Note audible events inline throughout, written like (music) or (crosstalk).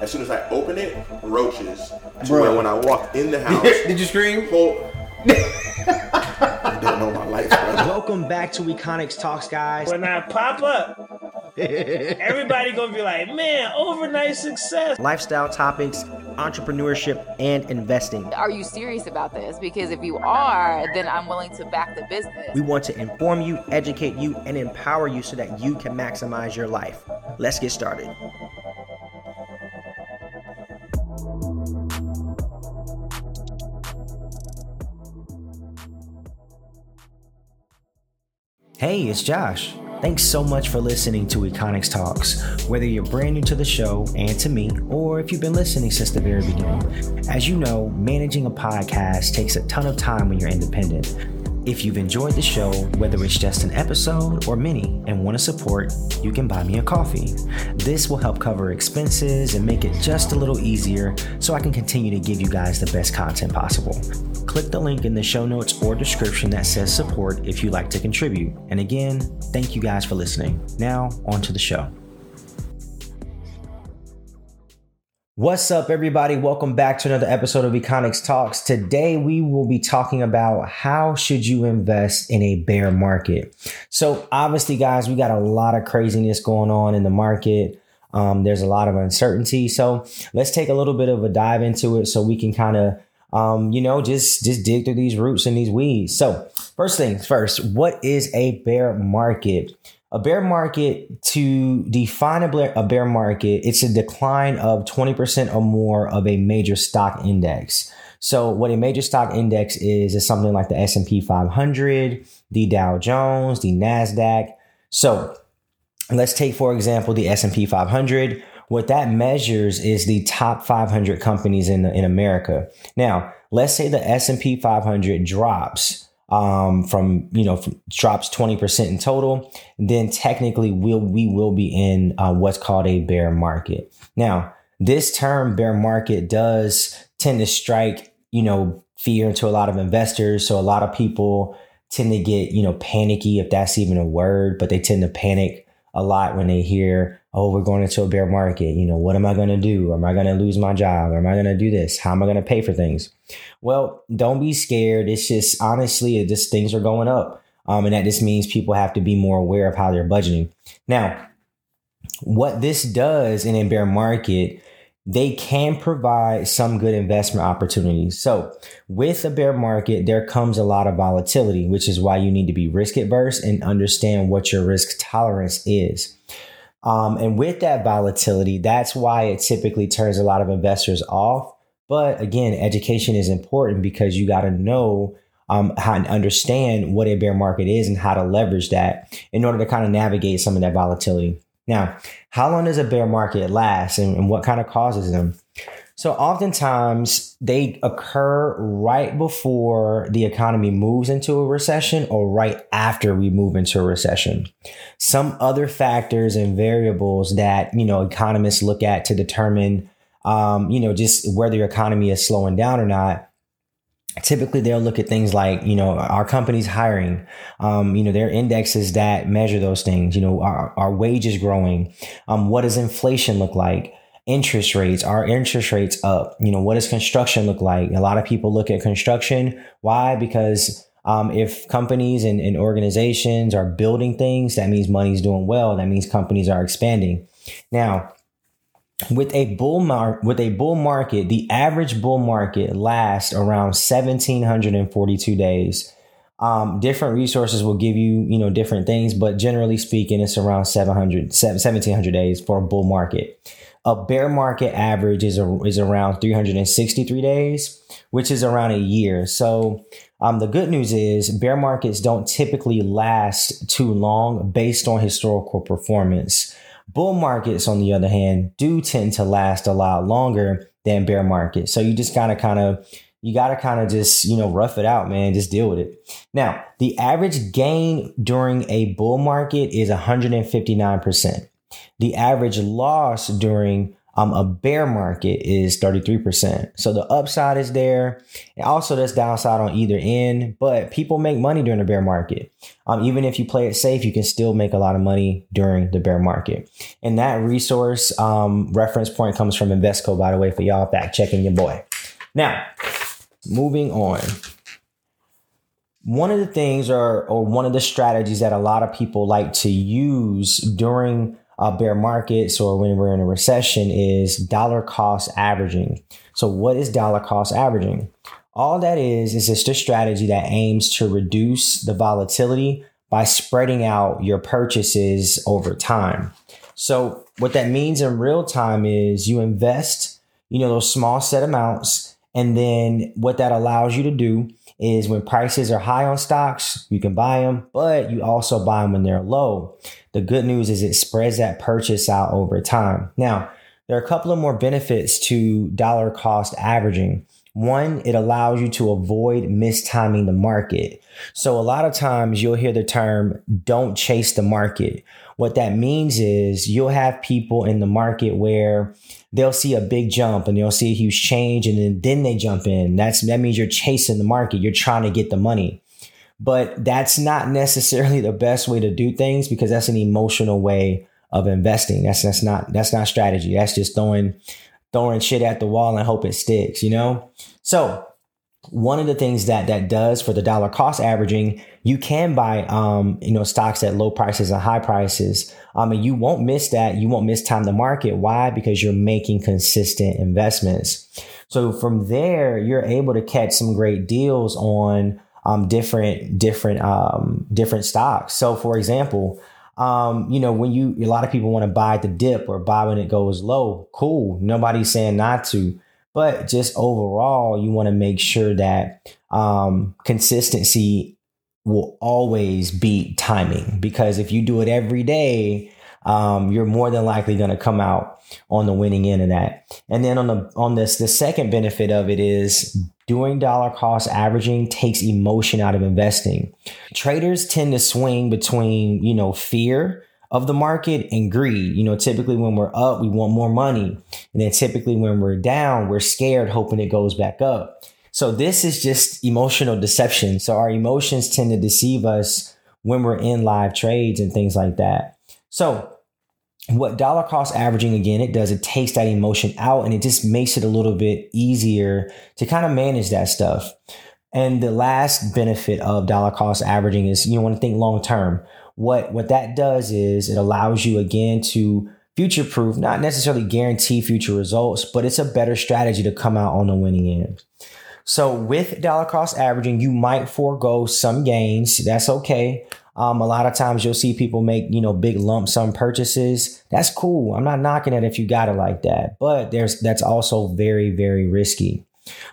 As soon as I open it, roaches. To Bro. where when I walk in the (laughs) house, Did you scream? whole. you (laughs) don't know my life, brother. Welcome back to Econix Talks, guys. When I pop up, (laughs) everybody gonna be like, man, overnight success. Lifestyle topics, entrepreneurship, and investing. Are you serious about this? Because if you are, then I'm willing to back the business. We want to inform you, educate you, and empower you so that you can maximize your life. Let's get started. Hey, it's Josh. Thanks so much for listening to Econix Talks. Whether you're brand new to the show and to me, or if you've been listening since the very beginning, as you know, managing a podcast takes a ton of time when you're independent. If you've enjoyed the show, whether it's just an episode or many, and want to support, you can buy me a coffee. This will help cover expenses and make it just a little easier so I can continue to give you guys the best content possible. Click the link in the show notes or description that says support if you'd like to contribute. And again, thank you guys for listening. Now, on to the show. What's up, everybody? Welcome back to another episode of Econix Talks. Today, we will be talking about how should you invest in a bear market. So, obviously, guys, we got a lot of craziness going on in the market. Um, there's a lot of uncertainty. So, let's take a little bit of a dive into it so we can kind of um, you know, just just dig through these roots and these weeds. So, first things first, what is a bear market? A bear market, to define a bear, a bear market, it's a decline of 20% or more of a major stock index. So what a major stock index is is something like the S&P 500, the Dow Jones, the Nasdaq. So let's take for example the S&P 500. What that measures is the top 500 companies in in America. Now, let's say the S&P 500 drops um, from you know from, drops 20% in total, then technically we'll, we will be in uh, what's called a bear market. Now, this term bear market does tend to strike you know fear into a lot of investors. So a lot of people tend to get you know panicky if that's even a word, but they tend to panic a lot when they hear, oh, we're going into a bear market. You know, what am I going to do? Am I going to lose my job? Am I going to do this? How am I going to pay for things? Well, don't be scared. It's just honestly, it just things are going up. Um, and that just means people have to be more aware of how they're budgeting. Now, what this does in a bear market, they can provide some good investment opportunities. So, with a bear market, there comes a lot of volatility, which is why you need to be risk adverse and understand what your risk tolerance is. Um, and with that volatility, that's why it typically turns a lot of investors off. But again, education is important because you got to know um, how to understand what a bear market is and how to leverage that in order to kind of navigate some of that volatility. Now, how long does a bear market last and, and what kind of causes them? So, oftentimes they occur right before the economy moves into a recession or right after we move into a recession. Some other factors and variables that, you know, economists look at to determine, um, you know, just whether your economy is slowing down or not. Typically they'll look at things like you know our company's hiring? Um, you know their indexes that measure those things. You know our, our wages growing? Um, what does inflation look like interest rates are interest rates up? You know what does construction look like? A lot of people look at construction. Why? Because um, if companies and, and organizations are building things that means money's doing well. That means companies are expanding. Now with a bull mar- with a bull market, the average bull market lasts around 1742 days. Um, different resources will give you, you know, different things, but generally speaking, it's around 700, 1700 days for a bull market. A bear market average is, a, is around 363 days, which is around a year. So, um, the good news is bear markets don't typically last too long based on historical performance. Bull markets, on the other hand, do tend to last a lot longer than bear markets. So you just gotta kind of, you gotta kind of just, you know, rough it out, man. Just deal with it. Now, the average gain during a bull market is 159%. The average loss during Um, a bear market is 33%. So the upside is there. And also there's downside on either end, but people make money during the bear market. Um, even if you play it safe, you can still make a lot of money during the bear market. And that resource um, reference point comes from Invesco, by the way, for y'all fact checking your boy. Now, moving on one of the things or or one of the strategies that a lot of people like to use during uh, bear markets or when we're in a recession is dollar cost averaging. So what is dollar cost averaging? All that is is just a strategy that aims to reduce the volatility by spreading out your purchases over time. So what that means in real time is you invest, you know, those small set amounts and then what that allows you to do is when prices are high on stocks, you can buy them, but you also buy them when they're low. The good news is it spreads that purchase out over time. Now, there are a couple of more benefits to dollar cost averaging. One, it allows you to avoid mistiming the market. So a lot of times you'll hear the term don't chase the market. What that means is you'll have people in the market where they'll see a big jump and they'll see a huge change and then, then they jump in. That's that means you're chasing the market. You're trying to get the money. But that's not necessarily the best way to do things because that's an emotional way of investing. That's that's not that's not strategy. That's just throwing throwing shit at the wall and hope it sticks, you know? So one of the things that that does for the dollar cost averaging, you can buy um, you know stocks at low prices and high prices. Um, and you won't miss that. You won't miss time the market. Why? Because you're making consistent investments. So from there, you're able to catch some great deals on um, different different um, different stocks. So for example, um, you know, when you a lot of people want to buy the dip or buy when it goes low, cool. Nobody's saying not to. But just overall, you want to make sure that um, consistency will always beat timing because if you do it every day, um, you're more than likely going to come out on the winning end of that. And then on the on this, the second benefit of it is doing dollar cost averaging takes emotion out of investing. Traders tend to swing between you know fear of the market and greed. You know, typically when we're up, we want more money. And then typically when we're down, we're scared, hoping it goes back up. So this is just emotional deception. So our emotions tend to deceive us when we're in live trades and things like that. So what dollar cost averaging again it does it takes that emotion out and it just makes it a little bit easier to kind of manage that stuff and the last benefit of dollar cost averaging is you want to think long term what what that does is it allows you again to future proof, not necessarily guarantee future results, but it's a better strategy to come out on the winning end. So with dollar cost averaging, you might forego some gains. That's okay. Um, a lot of times you'll see people make, you know, big lump sum purchases. That's cool. I'm not knocking it if you got it like that, but there's, that's also very, very risky.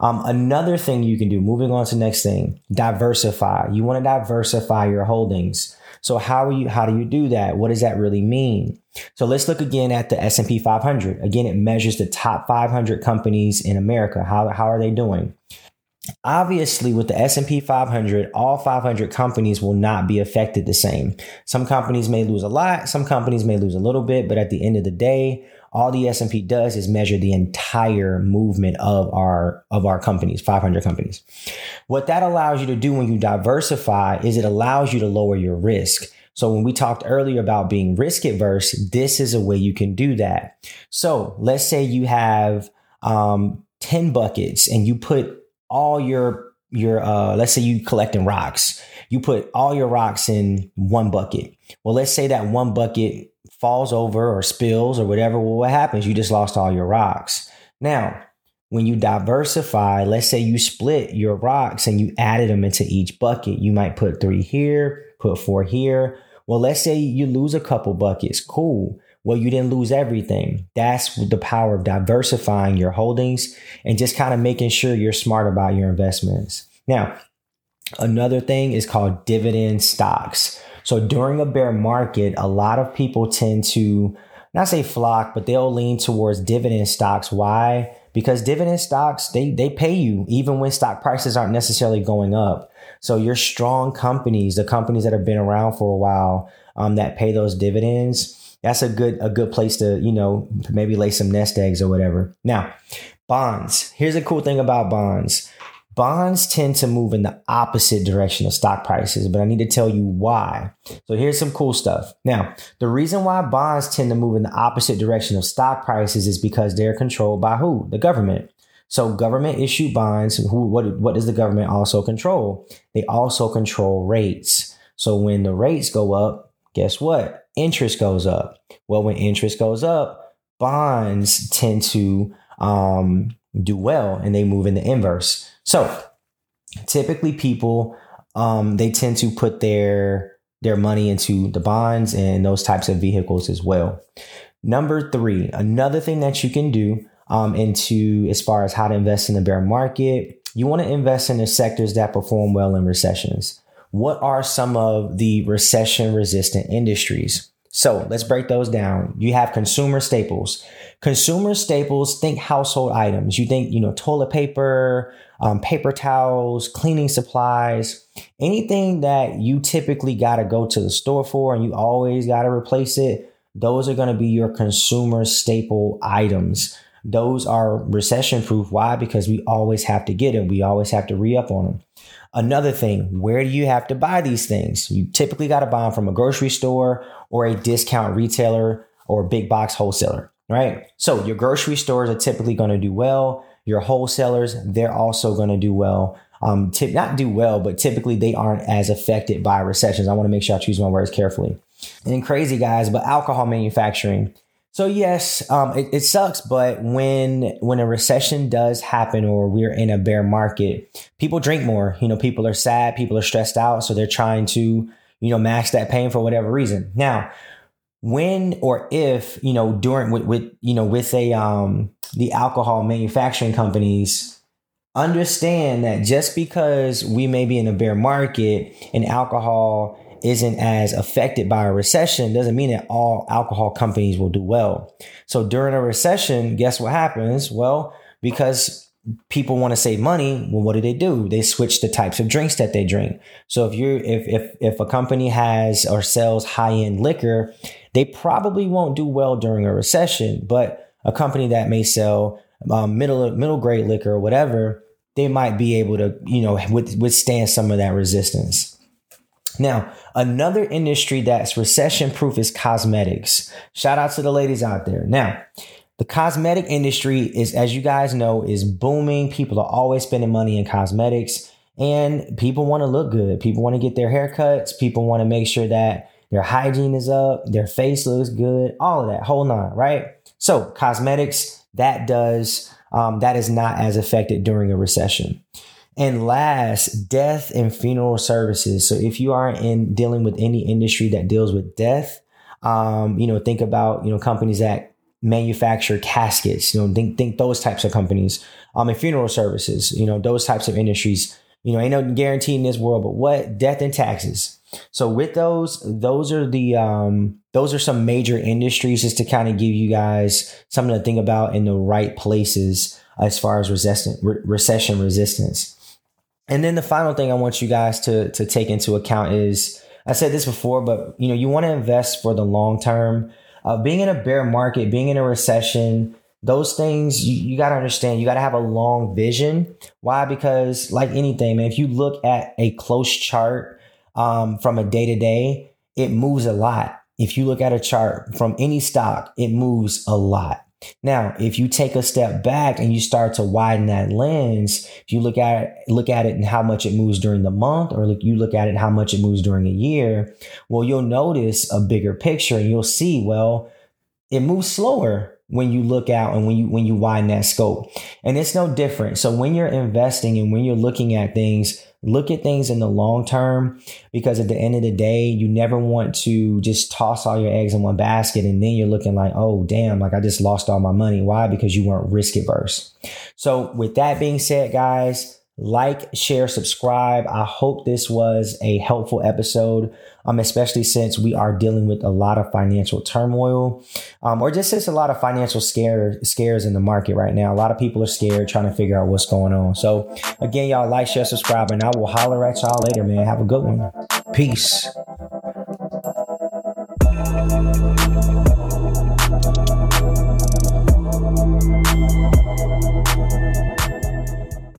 Um, another thing you can do, moving on to next thing, diversify. You want to diversify your holdings. So how are you, how do you do that? What does that really mean? So let's look again at the S&P 500. Again, it measures the top 500 companies in America. How, how are they doing? Obviously, with the S&P 500, all 500 companies will not be affected the same. Some companies may lose a lot, some companies may lose a little bit, but at the end of the day, all the S&P does is measure the entire movement of our of our companies, 500 companies. What that allows you to do when you diversify is it allows you to lower your risk. So when we talked earlier about being risk averse, this is a way you can do that. So let's say you have um, 10 buckets and you put all your your uh, let's say you collecting rocks. You put all your rocks in one bucket. Well, let's say that one bucket falls over or spills or whatever, well, what happens? You just lost all your rocks. Now, when you diversify, let's say you split your rocks and you added them into each bucket. You might put three here, put four here. Well, let's say you lose a couple buckets. Cool. Well, you didn't lose everything. That's the power of diversifying your holdings and just kind of making sure you're smart about your investments. Now, another thing is called dividend stocks. So during a bear market, a lot of people tend to not say flock, but they'll lean towards dividend stocks. Why? Because dividend stocks, they, they pay you even when stock prices aren't necessarily going up. So your strong companies, the companies that have been around for a while, um, that pay those dividends, that's a good a good place to you know maybe lay some nest eggs or whatever. Now, bonds. Here's a cool thing about bonds. Bonds tend to move in the opposite direction of stock prices, but I need to tell you why. So here's some cool stuff. Now, the reason why bonds tend to move in the opposite direction of stock prices is because they're controlled by who? The government. So government issue bonds. Who? What? What does the government also control? They also control rates. So when the rates go up, guess what? Interest goes up. Well, when interest goes up, bonds tend to um, do well and they move in the inverse. So typically people um, they tend to put their their money into the bonds and those types of vehicles as well. Number three, another thing that you can do um, into as far as how to invest in the bear market, you want to invest in the sectors that perform well in recessions. What are some of the recession resistant industries? So let's break those down. You have consumer staples. Consumer staples, think household items. You think, you know, toilet paper, um, paper towels, cleaning supplies, anything that you typically got to go to the store for and you always got to replace it. Those are going to be your consumer staple items. Those are recession proof. Why? Because we always have to get them. We always have to re up on them. Another thing, where do you have to buy these things? You typically got to buy them from a grocery store or a discount retailer or big box wholesaler, right? So your grocery stores are typically going to do well. Your wholesalers, they're also going to do well. Um, tip, not do well, but typically they aren't as affected by recessions. I want to make sure I choose my words carefully. And crazy guys, but alcohol manufacturing, so yes, um, it, it, sucks, but when when a recession does happen or we're in a bear market, people drink more. You know, people are sad, people are stressed out, so they're trying to you know max that pain for whatever reason. Now, when or if you know during with, with you know with a um the alcohol manufacturing companies understand that just because we may be in a bear market and alcohol isn't as affected by a recession doesn't mean that all alcohol companies will do well. So during a recession, guess what happens? Well, because people want to save money, well, what do they do? They switch the types of drinks that they drink. So if you're if if if a company has or sells high-end liquor, they probably won't do well during a recession. But a company that may sell um, middle middle grade liquor or whatever, they might be able to you know with, withstand some of that resistance. Now, another industry that's recession proof is cosmetics. Shout out to the ladies out there. Now, the cosmetic industry is, as you guys know, is booming. People are always spending money in cosmetics and people want to look good. People want to get their haircuts. People want to make sure that their hygiene is up, their face looks good, all of that, Hold on, right? So, cosmetics, that does, um, that is not as affected during a recession. And last, death and funeral services. So if you are in dealing with any industry that deals with death, um, you know, think about, you know, companies that manufacture caskets, you know, think, think those types of companies, um, and funeral services, you know, those types of industries, you know, ain't no guarantee in this world, but what death and taxes. So with those, those are the, um, those are some major industries just to kind of give you guys something to think about in the right places as far as resistant, re- recession resistance. And then the final thing I want you guys to to take into account is I said this before, but you know you want to invest for the long term. Uh, being in a bear market, being in a recession, those things you, you got to understand. You got to have a long vision. Why? Because like anything, man, if you look at a close chart um, from a day to day, it moves a lot. If you look at a chart from any stock, it moves a lot. Now, if you take a step back and you start to widen that lens, if you look at it, look at it and how much it moves during the month, or look, you look at it how much it moves during a year, well, you'll notice a bigger picture and you'll see, well, it moves slower when you look out and when you when you widen that scope. And it's no different. So when you're investing and when you're looking at things, look at things in the long term because at the end of the day, you never want to just toss all your eggs in one basket and then you're looking like, oh, damn, like I just lost all my money. Why? Because you weren't risk averse. So, with that being said, guys, like, share, subscribe. I hope this was a helpful episode, um, especially since we are dealing with a lot of financial turmoil, um, or just just a lot of financial scare scares in the market right now. A lot of people are scared, trying to figure out what's going on. So again, y'all like, share, subscribe, and I will holler at y'all later, man. Have a good one. Peace.